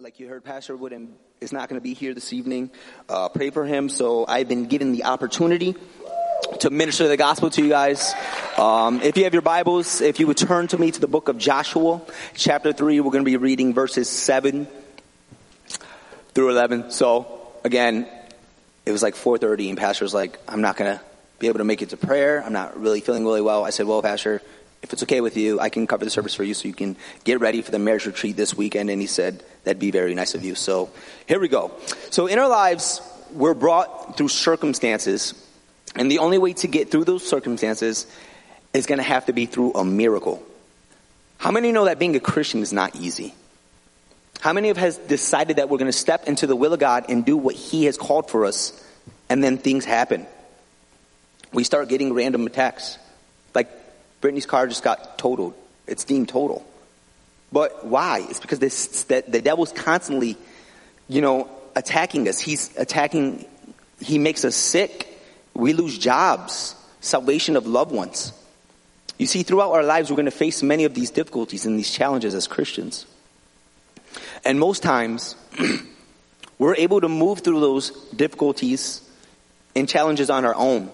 Like you heard, Pastor Wood is not going to be here this evening. Uh, pray for him. So I've been given the opportunity to minister the gospel to you guys. Um, if you have your Bibles, if you would turn to me to the book of Joshua, chapter 3, we're going to be reading verses 7 through 11. So again, it was like 4.30 and pastor was like, I'm not going to be able to make it to prayer. I'm not really feeling really well. I said, well, pastor, if it's okay with you, I can cover the service for you so you can get ready for the marriage retreat this weekend. And he said, that'd be very nice of you. So here we go. So in our lives, we're brought through circumstances. And the only way to get through those circumstances is going to have to be through a miracle. How many know that being a Christian is not easy? How many of has decided that we're going to step into the will of God and do what He has called for us, and then things happen? We start getting random attacks. Brittany's car just got totaled. It's deemed total. But why? It's because this, that the devil's constantly, you know, attacking us. He's attacking, he makes us sick. We lose jobs, salvation of loved ones. You see, throughout our lives, we're going to face many of these difficulties and these challenges as Christians. And most times, we're able to move through those difficulties and challenges on our own.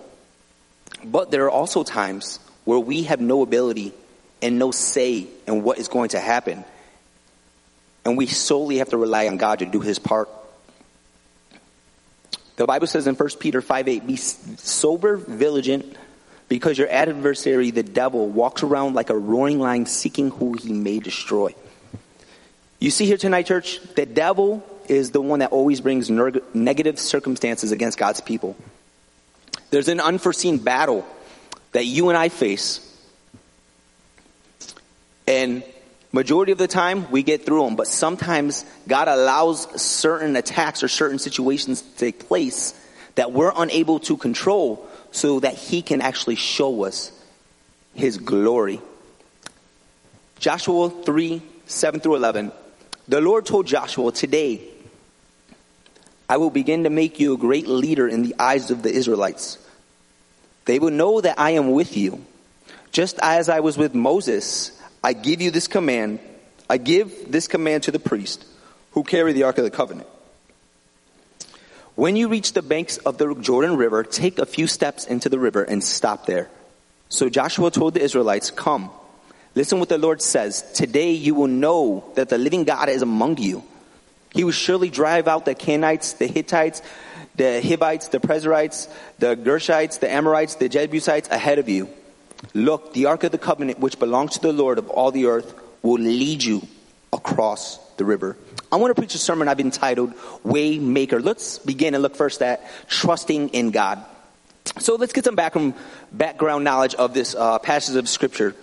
But there are also times where we have no ability and no say in what is going to happen. And we solely have to rely on God to do his part. The Bible says in 1 Peter 5 8, be sober, vigilant, because your adversary, the devil, walks around like a roaring lion seeking who he may destroy. You see here tonight, church, the devil is the one that always brings negative circumstances against God's people. There's an unforeseen battle that you and I face. And majority of the time we get through them, but sometimes God allows certain attacks or certain situations to take place that we're unable to control so that he can actually show us his glory. Joshua 3, 7 through 11. The Lord told Joshua, Today I will begin to make you a great leader in the eyes of the Israelites. They will know that I am with you. Just as I was with Moses, I give you this command. I give this command to the priest who carry the Ark of the Covenant. When you reach the banks of the Jordan River, take a few steps into the river and stop there. So Joshua told the Israelites, Come, Listen what the Lord says. Today you will know that the living God is among you. He will surely drive out the Canaanites, the Hittites, the Hivites, the Perizzites, the Gershites, the Amorites, the Jebusites ahead of you. Look, the Ark of the Covenant, which belongs to the Lord of all the earth, will lead you across the river. I want to preach a sermon I've entitled Waymaker. Let's begin and look first at trusting in God. So let's get some background, background knowledge of this uh, passage of scripture.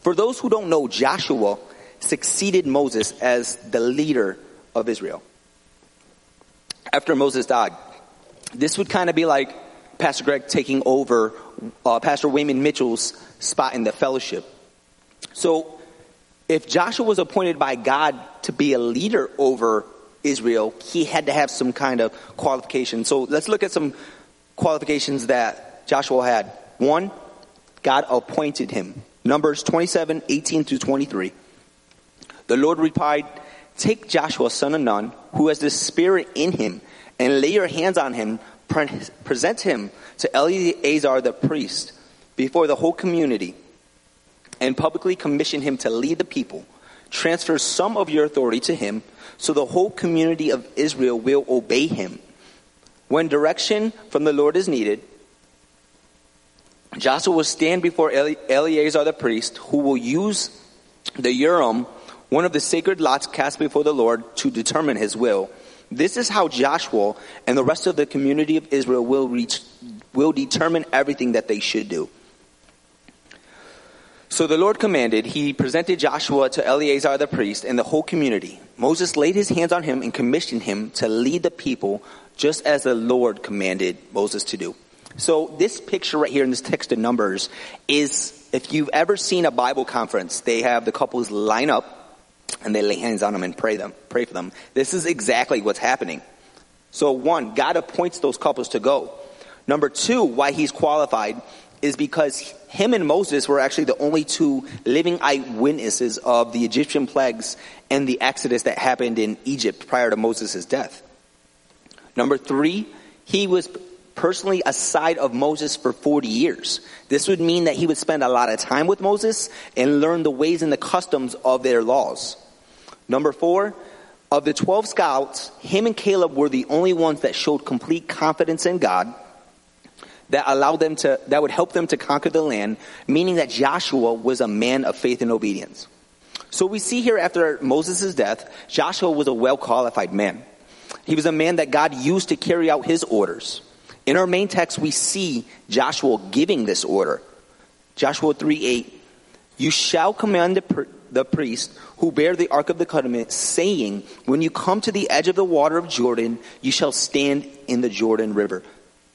For those who don't know, Joshua succeeded Moses as the leader of Israel. After Moses died, this would kind of be like Pastor Greg taking over uh, Pastor Wayman Mitchell's spot in the fellowship. So, if Joshua was appointed by God to be a leader over Israel, he had to have some kind of qualification. So, let's look at some qualifications that Joshua had. One, God appointed him. Numbers 27, 18 through 23. The Lord replied, Take Joshua, son of Nun, who has the Spirit in him, and lay your hands on him, present him to Eleazar the priest before the whole community, and publicly commission him to lead the people. Transfer some of your authority to him, so the whole community of Israel will obey him. When direction from the Lord is needed, Joshua will stand before Eleazar the priest, who will use the Urim, one of the sacred lots cast before the Lord, to determine his will. This is how Joshua and the rest of the community of Israel will reach, will determine everything that they should do. So the Lord commanded, he presented Joshua to Eleazar the priest and the whole community. Moses laid his hands on him and commissioned him to lead the people just as the Lord commanded Moses to do. So this picture right here in this text of Numbers is, if you've ever seen a Bible conference, they have the couples line up and they lay hands on them and pray them, pray for them. This is exactly what's happening. So one, God appoints those couples to go. Number two, why he's qualified is because him and Moses were actually the only two living eyewitnesses of the Egyptian plagues and the exodus that happened in Egypt prior to Moses' death. Number three, he was personally aside of Moses for 40 years. This would mean that he would spend a lot of time with Moses and learn the ways and the customs of their laws. Number four, of the 12 scouts, him and Caleb were the only ones that showed complete confidence in God that allowed them to, that would help them to conquer the land, meaning that Joshua was a man of faith and obedience. So we see here after Moses' death, Joshua was a well qualified man. He was a man that God used to carry out his orders. In our main text, we see Joshua giving this order. Joshua 3 8, you shall command the, the priest who bear the ark of the covenant, saying, When you come to the edge of the water of Jordan, you shall stand in the Jordan River.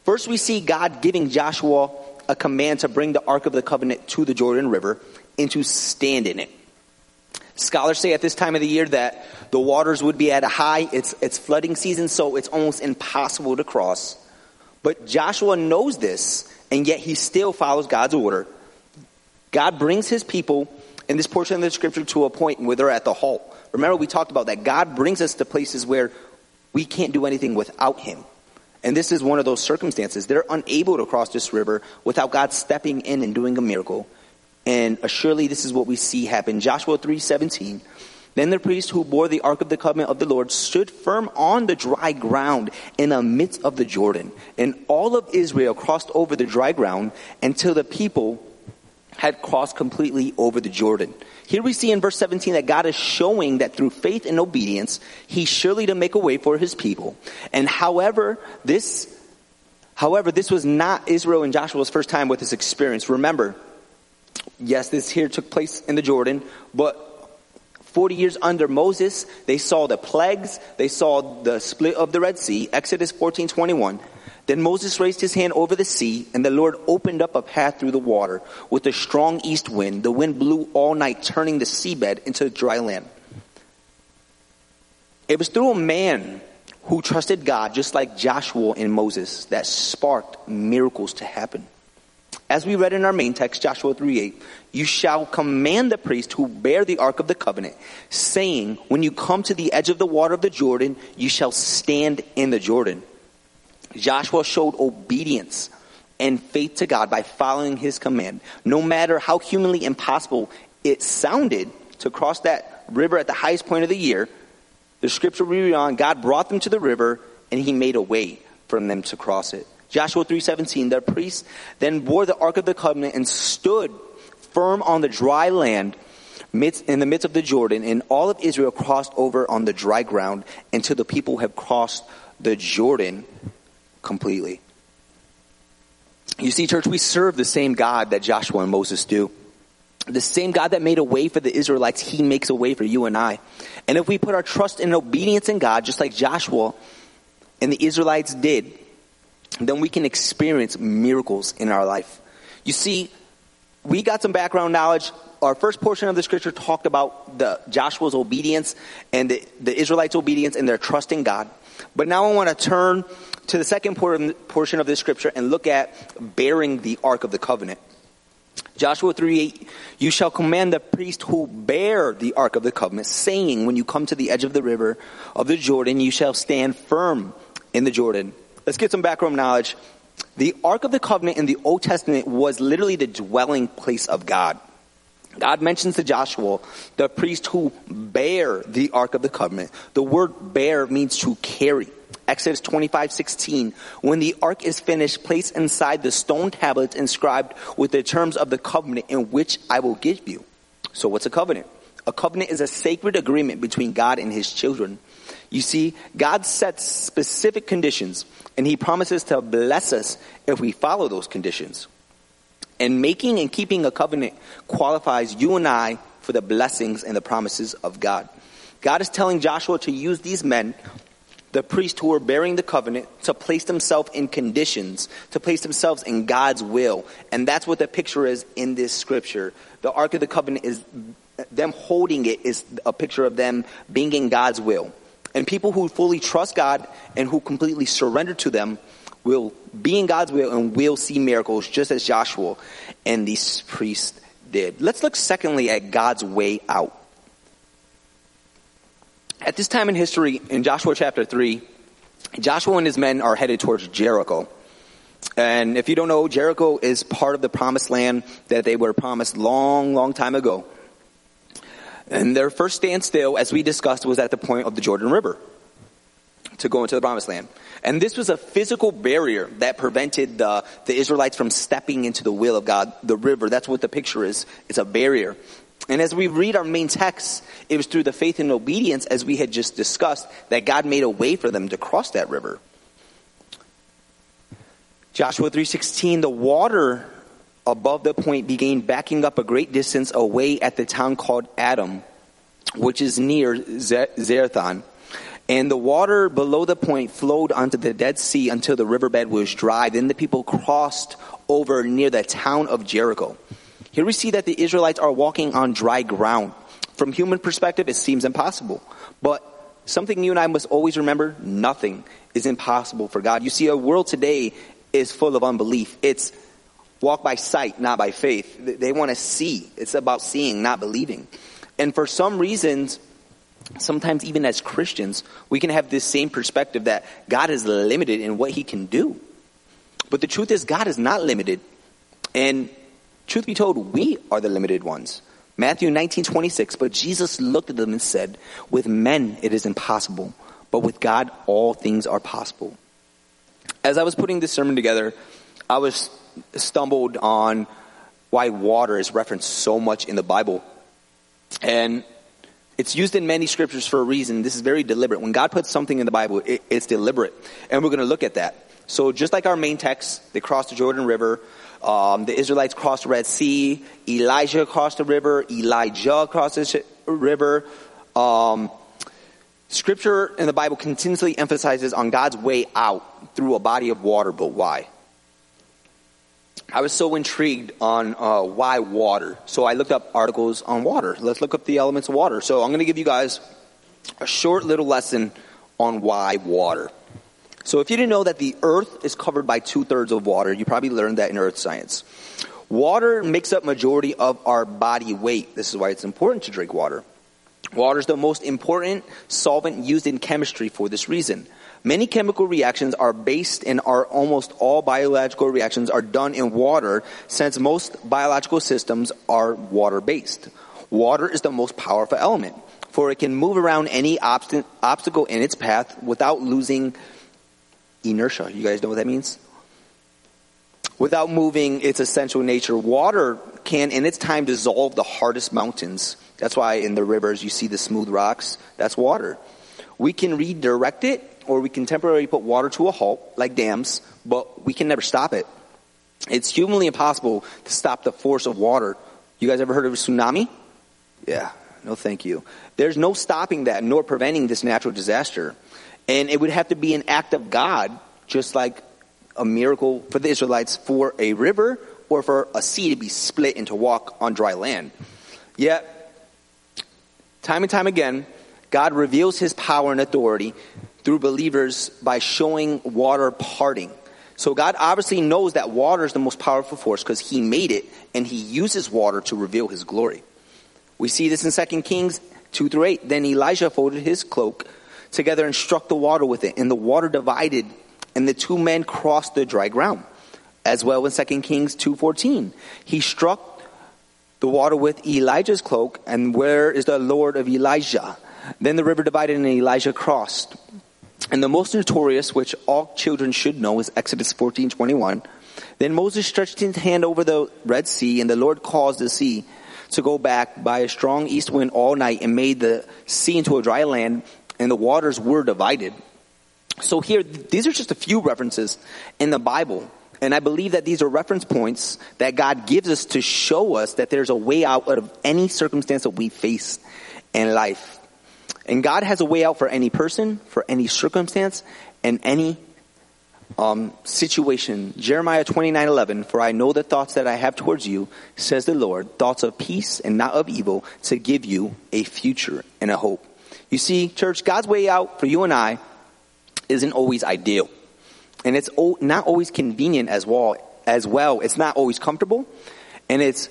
First, we see God giving Joshua a command to bring the ark of the covenant to the Jordan River and to stand in it. Scholars say at this time of the year that the waters would be at a high, it's, it's flooding season, so it's almost impossible to cross. But Joshua knows this, and yet he still follows God's order. God brings his people in this portion of the scripture to a point where they're at the halt. Remember, we talked about that. God brings us to places where we can't do anything without him. And this is one of those circumstances. They're unable to cross this river without God stepping in and doing a miracle. And surely this is what we see happen. Joshua 3:17. Then the priest who bore the ark of the covenant of the Lord stood firm on the dry ground in the midst of the Jordan. And all of Israel crossed over the dry ground until the people had crossed completely over the Jordan. Here we see in verse 17 that God is showing that through faith and obedience, He's surely to make a way for His people. And however, this, however, this was not Israel and Joshua's first time with this experience. Remember, yes, this here took place in the Jordan, but 40 years under Moses, they saw the plagues, they saw the split of the Red Sea, Exodus 14, 21. Then Moses raised his hand over the sea, and the Lord opened up a path through the water with a strong east wind. The wind blew all night, turning the seabed into dry land. It was through a man who trusted God, just like Joshua and Moses, that sparked miracles to happen. As we read in our main text, Joshua 3 8, you shall command the priest who bear the ark of the covenant, saying, When you come to the edge of the water of the Jordan, you shall stand in the Jordan. Joshua showed obedience and faith to God by following his command. No matter how humanly impossible it sounded to cross that river at the highest point of the year, the scripture we read on, God brought them to the river and he made a way for them to cross it. Joshua 3:17 the priest then bore the ark of the covenant and stood firm on the dry land in the midst of the Jordan and all of Israel crossed over on the dry ground until the people have crossed the Jordan completely. You see, church, we serve the same God that Joshua and Moses do. The same God that made a way for the Israelites, He makes a way for you and I. And if we put our trust and obedience in God, just like Joshua and the Israelites did, then we can experience miracles in our life. You see, we got some background knowledge. Our first portion of the scripture talked about the Joshua's obedience and the, the Israelites' obedience and their trust in God. But now I want to turn to the second portion of this scripture and look at bearing the Ark of the Covenant. Joshua 3 8, you shall command the priest who bear the Ark of the Covenant, saying, When you come to the edge of the river of the Jordan, you shall stand firm in the Jordan. Let's get some background knowledge. The Ark of the Covenant in the Old Testament was literally the dwelling place of God. God mentions to Joshua, the priest who bear the Ark of the Covenant. The word bear means to carry. Exodus 25, 16. When the ark is finished, place inside the stone tablets inscribed with the terms of the covenant in which I will give you. So what's a covenant? A covenant is a sacred agreement between God and his children. You see, God sets specific conditions and he promises to bless us if we follow those conditions. And making and keeping a covenant qualifies you and I for the blessings and the promises of God. God is telling Joshua to use these men the priests who were bearing the covenant to place themselves in conditions, to place themselves in God's will. And that's what the picture is in this scripture. The Ark of the Covenant is, them holding it is a picture of them being in God's will. And people who fully trust God and who completely surrender to them will be in God's will and will see miracles just as Joshua and these priests did. Let's look secondly at God's way out. At this time in history, in Joshua chapter 3, Joshua and his men are headed towards Jericho. And if you don't know, Jericho is part of the promised land that they were promised long, long time ago. And their first standstill, as we discussed, was at the point of the Jordan River to go into the promised land. And this was a physical barrier that prevented the, the Israelites from stepping into the will of God, the river. That's what the picture is. It's a barrier. And as we read our main text, it was through the faith and obedience, as we had just discussed, that God made a way for them to cross that river. Joshua 3:16 the water above the point began backing up a great distance away at the town called Adam which is near Zarethan and the water below the point flowed onto the Dead Sea until the riverbed was dry. Then the people crossed over near the town of Jericho. Here we see that the Israelites are walking on dry ground. From human perspective, it seems impossible. But something you and I must always remember, nothing is impossible for God. You see, a world today is full of unbelief. It's walk by sight, not by faith. They want to see. It's about seeing, not believing. And for some reasons, sometimes even as Christians, we can have this same perspective that God is limited in what he can do. But the truth is God is not limited. And truth be told, we are the limited ones. Matthew 19:26, but Jesus looked at them and said, "With men it is impossible, but with God all things are possible." As I was putting this sermon together, I was stumbled on why water is referenced so much in the Bible. And it's used in many scriptures for a reason. This is very deliberate. When God puts something in the Bible, it, it's deliberate. And we're going to look at that. So just like our main text, they crossed the Jordan River. Um, the Israelites crossed the Red Sea. Elijah crossed the river. Elijah crossed the river. Um, scripture in the Bible continuously emphasizes on God's way out through a body of water, but why? I was so intrigued on uh, why water. So I looked up articles on water. Let's look up the elements of water. So I'm going to give you guys a short little lesson on why water. So if you didn't know that the earth is covered by two thirds of water, you probably learned that in earth science. Water makes up majority of our body weight. This is why it's important to drink water. Water is the most important solvent used in chemistry for this reason. Many chemical reactions are based in our almost all biological reactions are done in water since most biological systems are water based. Water is the most powerful element for it can move around any obst- obstacle in its path without losing inertia. You guys know what that means? Without moving its essential nature, water can in its time dissolve the hardest mountains. That's why in the rivers you see the smooth rocks. That's water. We can redirect it or we can temporarily put water to a halt, like dams, but we can never stop it. It's humanly impossible to stop the force of water. You guys ever heard of a tsunami? Yeah, no thank you. There's no stopping that nor preventing this natural disaster. And it would have to be an act of God, just like a miracle for the Israelites for a river or for a sea to be split and to walk on dry land. Yet, time and time again, God reveals his power and authority through believers by showing water parting. So God obviously knows that water is the most powerful force because he made it and he uses water to reveal his glory. We see this in 2 Kings 2 through 8. Then Elijah folded his cloak together and struck the water with it and the water divided and the two men crossed the dry ground. As well in 2 Kings 2.14. He struck the water with Elijah's cloak and where is the Lord of Elijah? Then the river divided and Elijah crossed. And the most notorious, which all children should know, is Exodus 14:21. Then Moses stretched his hand over the Red Sea, and the Lord caused the sea to go back by a strong east wind all night and made the sea into a dry land, and the waters were divided. So here, these are just a few references in the Bible. And I believe that these are reference points that God gives us to show us that there's a way out of any circumstance that we face in life. And God has a way out for any person, for any circumstance, and any um, situation. Jeremiah 29 11, for I know the thoughts that I have towards you, says the Lord, thoughts of peace and not of evil, to give you a future and a hope. You see, church, God's way out for you and I isn't always ideal. And it's not always convenient as well, as well. It's not always comfortable. And it's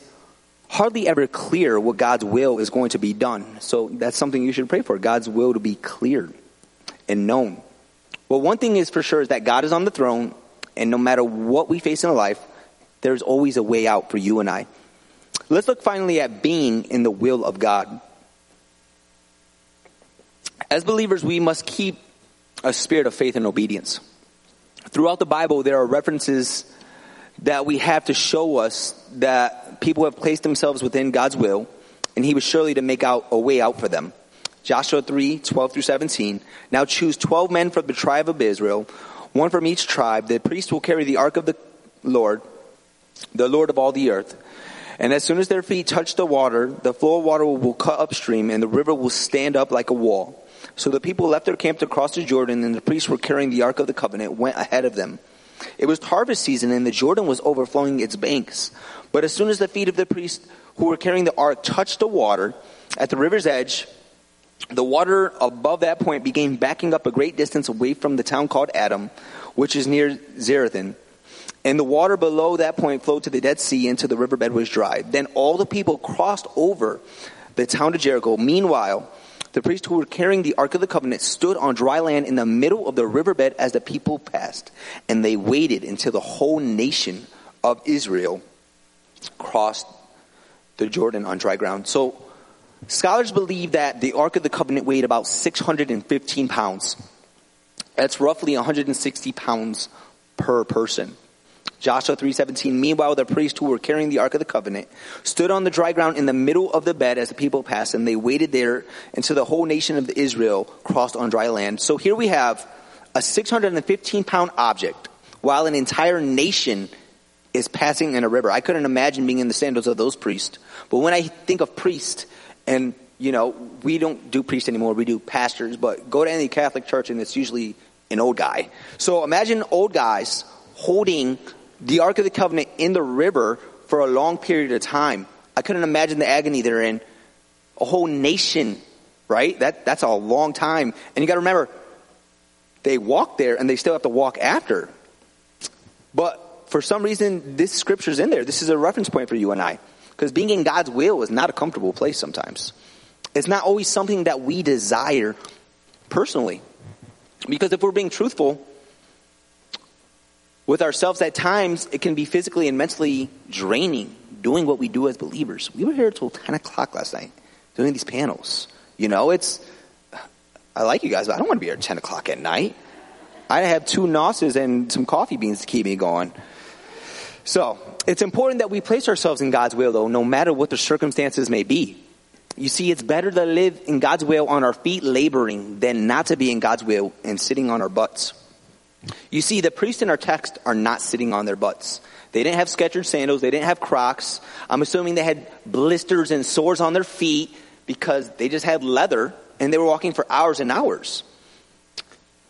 hardly ever clear what God's will is going to be done. So that's something you should pray for. God's will to be cleared and known. Well, one thing is for sure is that God is on the throne, and no matter what we face in life, there's always a way out for you and I. Let's look finally at being in the will of God. As believers, we must keep a spirit of faith and obedience. Throughout the Bible, there are references that we have to show us that people have placed themselves within God's will, and He was surely to make out a way out for them. Joshua 3, 12 through 17. Now choose 12 men from the tribe of Israel, one from each tribe. The priest will carry the ark of the Lord, the Lord of all the earth. And as soon as their feet touch the water, the flow of water will cut upstream, and the river will stand up like a wall. So the people left their camp to cross the Jordan, and the priests were carrying the ark of the covenant, went ahead of them. It was harvest season, and the Jordan was overflowing its banks. But as soon as the feet of the priests who were carrying the ark touched the water at the river's edge, the water above that point began backing up a great distance away from the town called Adam, which is near Zarethan. And the water below that point flowed to the Dead Sea until the riverbed was dry. Then all the people crossed over the town of Jericho. Meanwhile, the priests who were carrying the Ark of the Covenant stood on dry land in the middle of the riverbed as the people passed. And they waited until the whole nation of Israel crossed the Jordan on dry ground. So, scholars believe that the Ark of the Covenant weighed about 615 pounds. That's roughly 160 pounds per person. Joshua 3:17 Meanwhile the priests who were carrying the ark of the covenant stood on the dry ground in the middle of the bed as the people passed and they waited there until the whole nation of Israel crossed on dry land. So here we have a 615 pound object while an entire nation is passing in a river. I couldn't imagine being in the sandals of those priests. But when I think of priest and you know, we don't do priests anymore, we do pastors, but go to any Catholic church and it's usually an old guy. So imagine old guys holding the Ark of the Covenant in the river for a long period of time. I couldn't imagine the agony they're in. A whole nation, right? That, that's a long time. And you gotta remember, they walk there and they still have to walk after. But for some reason, this scripture's in there. This is a reference point for you and I. Because being in God's will is not a comfortable place sometimes. It's not always something that we desire personally. Because if we're being truthful, with ourselves at times, it can be physically and mentally draining doing what we do as believers. We were here till 10 o'clock last night doing these panels. You know, it's, I like you guys, but I don't want to be here at 10 o'clock at night. I have two nosses and some coffee beans to keep me going. So, it's important that we place ourselves in God's will, though, no matter what the circumstances may be. You see, it's better to live in God's will on our feet laboring than not to be in God's will and sitting on our butts. You see, the priests in our text are not sitting on their butts. They didn't have Skechers sandals. They didn't have Crocs. I'm assuming they had blisters and sores on their feet because they just had leather and they were walking for hours and hours.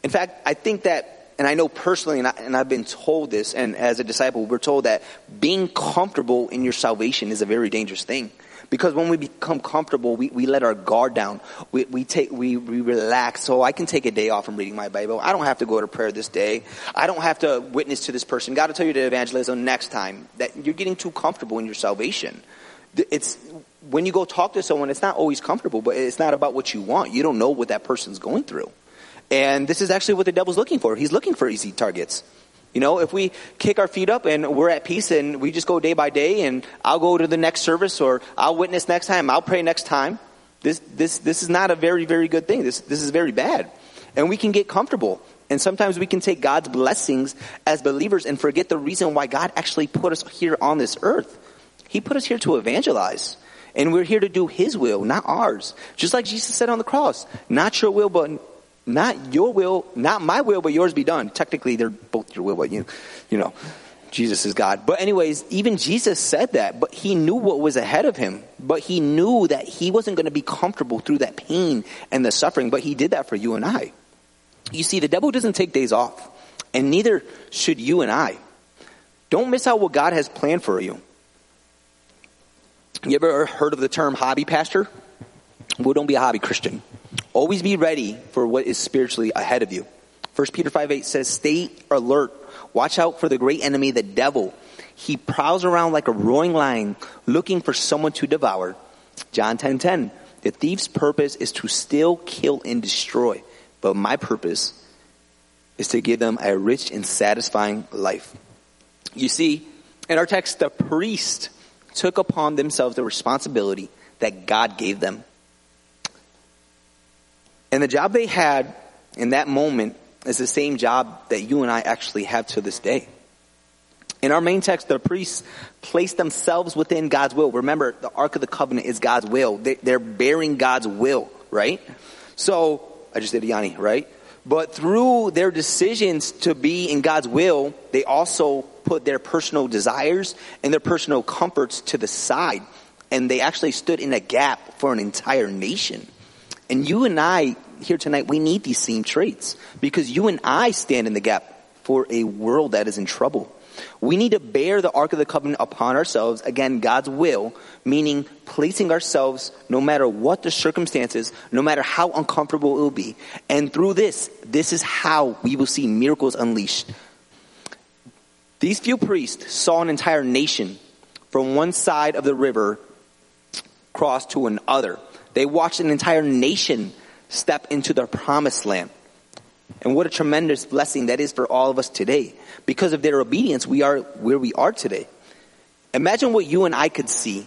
In fact, I think that, and I know personally, and, I, have been told this, and as a disciple, we're told that being comfortable in your salvation is a very dangerous thing. Because when we become comfortable, we, we let our guard down. We, we take, we, we relax. So I can take a day off from reading my Bible. I don't have to go to prayer this day. I don't have to witness to this person. God will tell you to evangelism next time. That you're getting too comfortable in your salvation. It's, when you go talk to someone, it's not always comfortable, but it's not about what you want. You don't know what that person's going through. And this is actually what the devil's looking for. He's looking for easy targets. You know, if we kick our feet up and we're at peace and we just go day by day and I'll go to the next service or I'll witness next time, I'll pray next time. This, this, this is not a very, very good thing. This, this is very bad. And we can get comfortable. And sometimes we can take God's blessings as believers and forget the reason why God actually put us here on this earth. He put us here to evangelize. And we're here to do His will, not ours. Just like Jesus said on the cross, not your will, but not your will, not my will, but yours be done. Technically, they're both your will, but you, you know, Jesus is God. But anyways, even Jesus said that, but he knew what was ahead of him. But he knew that he wasn't going to be comfortable through that pain and the suffering, but he did that for you and I. You see, the devil doesn't take days off, and neither should you and I. Don't miss out what God has planned for you. You ever heard of the term hobby pastor? Well, don't be a hobby Christian. Always be ready for what is spiritually ahead of you. 1 Peter 5 8 says, Stay alert. Watch out for the great enemy, the devil. He prowls around like a roaring lion looking for someone to devour. John 10 10. The thief's purpose is to steal, kill, and destroy. But my purpose is to give them a rich and satisfying life. You see, in our text, the priest took upon themselves the responsibility that God gave them. And the job they had in that moment is the same job that you and I actually have to this day. In our main text, the priests place themselves within God's will. Remember, the Ark of the Covenant is God's will. They, are bearing God's will, right? So, I just did Yanni, right? But through their decisions to be in God's will, they also put their personal desires and their personal comforts to the side. And they actually stood in a gap for an entire nation. And you and I here tonight, we need these same traits because you and I stand in the gap for a world that is in trouble. We need to bear the Ark of the Covenant upon ourselves, again, God's will, meaning placing ourselves, no matter what the circumstances, no matter how uncomfortable it will be. And through this, this is how we will see miracles unleashed. These few priests saw an entire nation from one side of the river cross to another. They watched an entire nation step into their promised land. And what a tremendous blessing that is for all of us today. Because of their obedience, we are where we are today. Imagine what you and I could see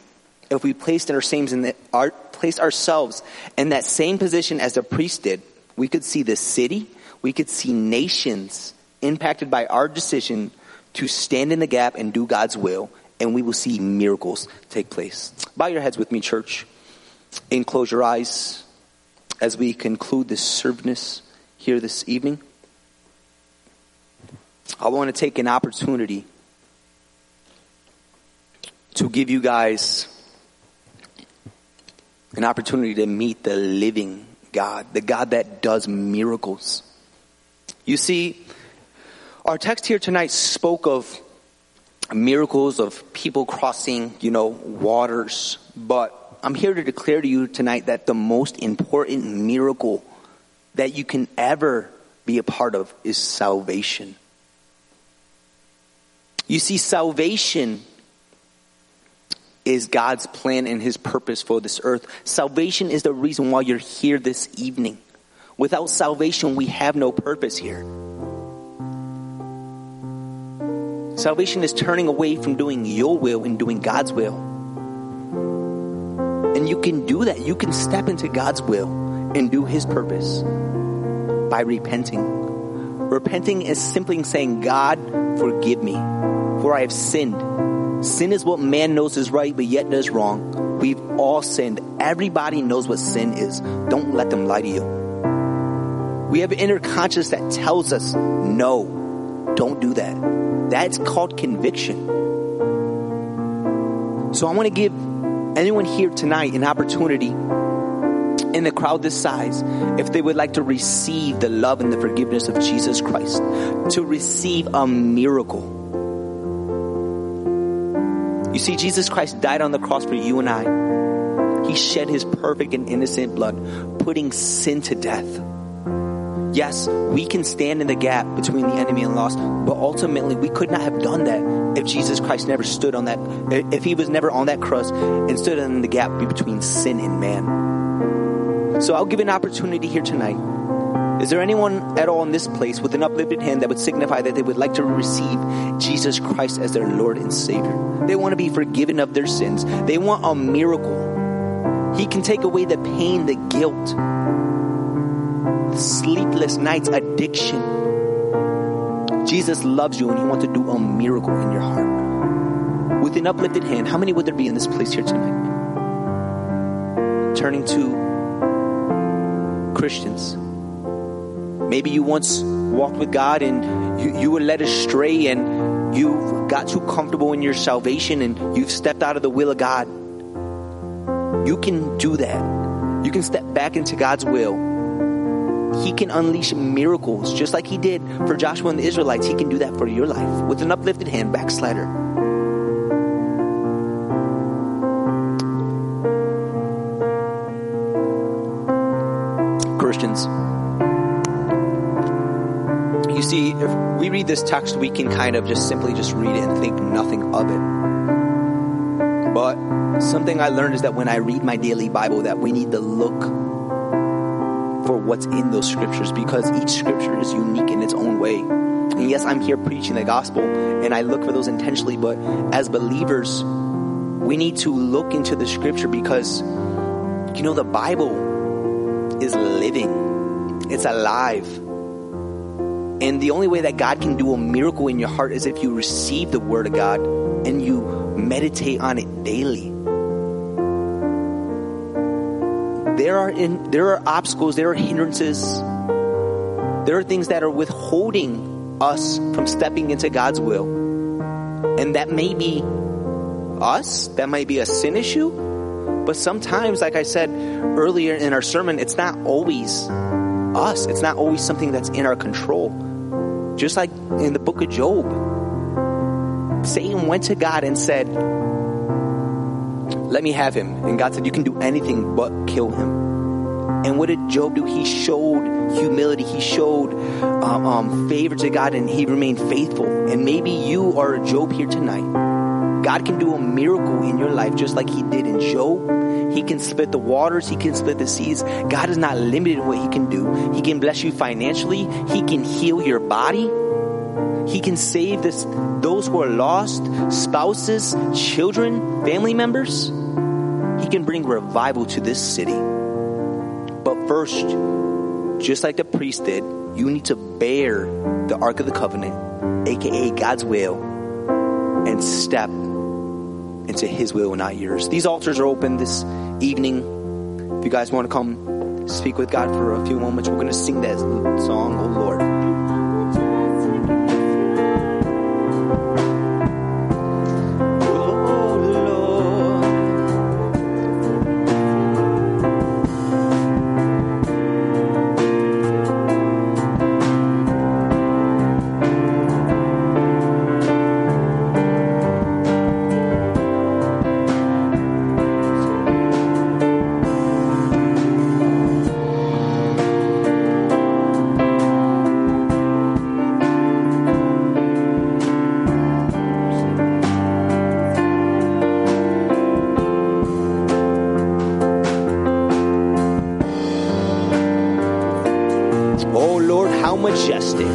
if we placed, our in the, our, placed ourselves in that same position as the priest did. We could see the city, we could see nations impacted by our decision to stand in the gap and do God's will, and we will see miracles take place. Bow your heads with me, church, and close your eyes as we conclude this service here this evening. I want to take an opportunity to give you guys an opportunity to meet the living God, the God that does miracles. You see, our text here tonight spoke of miracles of people crossing, you know, waters, but I'm here to declare to you tonight that the most important miracle that you can ever be a part of is salvation. You see, salvation is God's plan and His purpose for this earth. Salvation is the reason why you're here this evening. Without salvation, we have no purpose here. Salvation is turning away from doing your will and doing God's will. And you can do that. You can step into God's will and do His purpose by repenting. Repenting is simply saying, God, forgive me, for I have sinned. Sin is what man knows is right, but yet does wrong. We've all sinned. Everybody knows what sin is. Don't let them lie to you. We have an inner conscience that tells us, no, don't do that. That's called conviction. So I want to give anyone here tonight an opportunity in a crowd this size, if they would like to receive the love and the forgiveness of Jesus Christ, to receive a miracle. You see, Jesus Christ died on the cross for you and I. He shed his perfect and innocent blood, putting sin to death. Yes, we can stand in the gap between the enemy and lost, but ultimately we could not have done that if Jesus Christ never stood on that, if he was never on that cross and stood in the gap between sin and man. So I'll give an opportunity here tonight. Is there anyone at all in this place with an uplifted hand that would signify that they would like to receive Jesus Christ as their Lord and Savior? They want to be forgiven of their sins. They want a miracle. He can take away the pain, the guilt, sleepless nights, addiction. Jesus loves you and he wants to do a miracle in your heart. With an uplifted hand, how many would there be in this place here tonight? Turning to Christians. Maybe you once walked with God and you, you were led astray and you got too comfortable in your salvation and you've stepped out of the will of God. You can do that. You can step back into God's will. He can unleash miracles just like He did for Joshua and the Israelites. He can do that for your life with an uplifted hand, backslider. Christians. You see, if we read this text, we can kind of just simply just read it and think nothing of it. But something I learned is that when I read my daily Bible, that we need to look what's in those scriptures because each scripture is unique in its own way. And yes, I'm here preaching the gospel and I look for those intentionally, but as believers, we need to look into the scripture because, you know, the Bible is living. It's alive. And the only way that God can do a miracle in your heart is if you receive the word of God and you meditate on it daily. There are in, there are obstacles, there are hindrances. There are things that are withholding us from stepping into God's will. And that may be us, that might be a sin issue, but sometimes, like I said earlier in our sermon, it's not always us. It's not always something that's in our control. Just like in the book of Job, Satan went to God and said, Let me have him. And God said, You can do anything but kill him. And what did Job do? He showed humility. He showed um, um, favor to God and he remained faithful. And maybe you are a Job here tonight. God can do a miracle in your life just like he did in Job. He can split the waters. He can split the seas. God is not limited in what he can do. He can bless you financially. He can heal your body. He can save this, those who are lost, spouses, children, family members. Can bring revival to this city. But first, just like the priest did, you need to bear the Ark of the Covenant, aka God's will, and step into His will and not yours. These altars are open this evening. If you guys want to come speak with God for a few moments, we're going to sing that song, Oh Lord. Oh Lord, how majestic.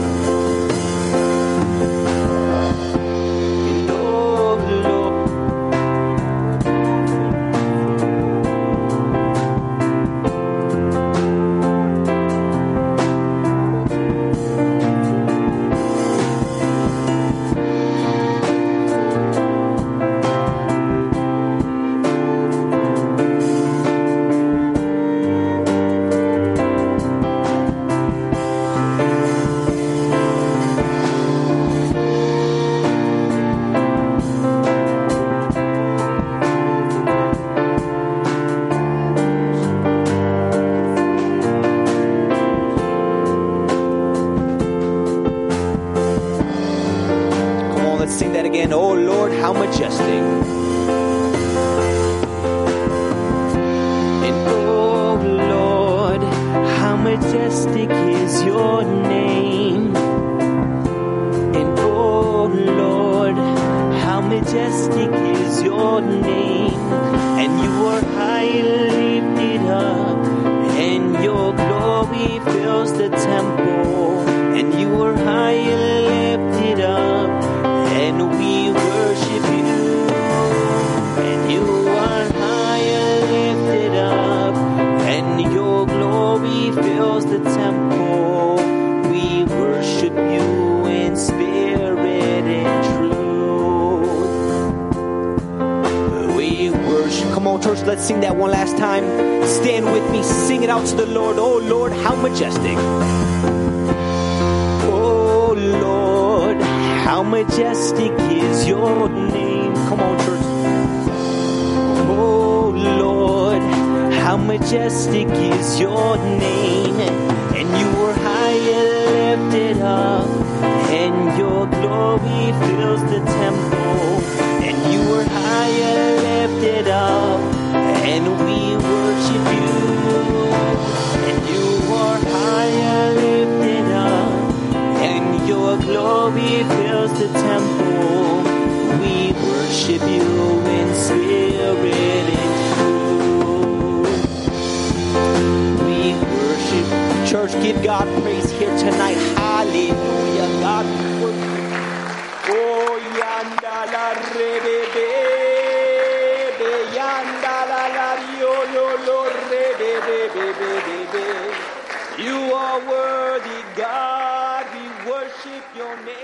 Majestic is your name. And you were high and lifted up, and your glory fills the temple. And you were high and lifted up, and we worship you. And you are high and lifted up, and your glory fills the temple. We worship you in spirit Church, give God praise here tonight. Hallelujah. God. Oh, rebebe, yanda la. You are worthy, God. We worship your name.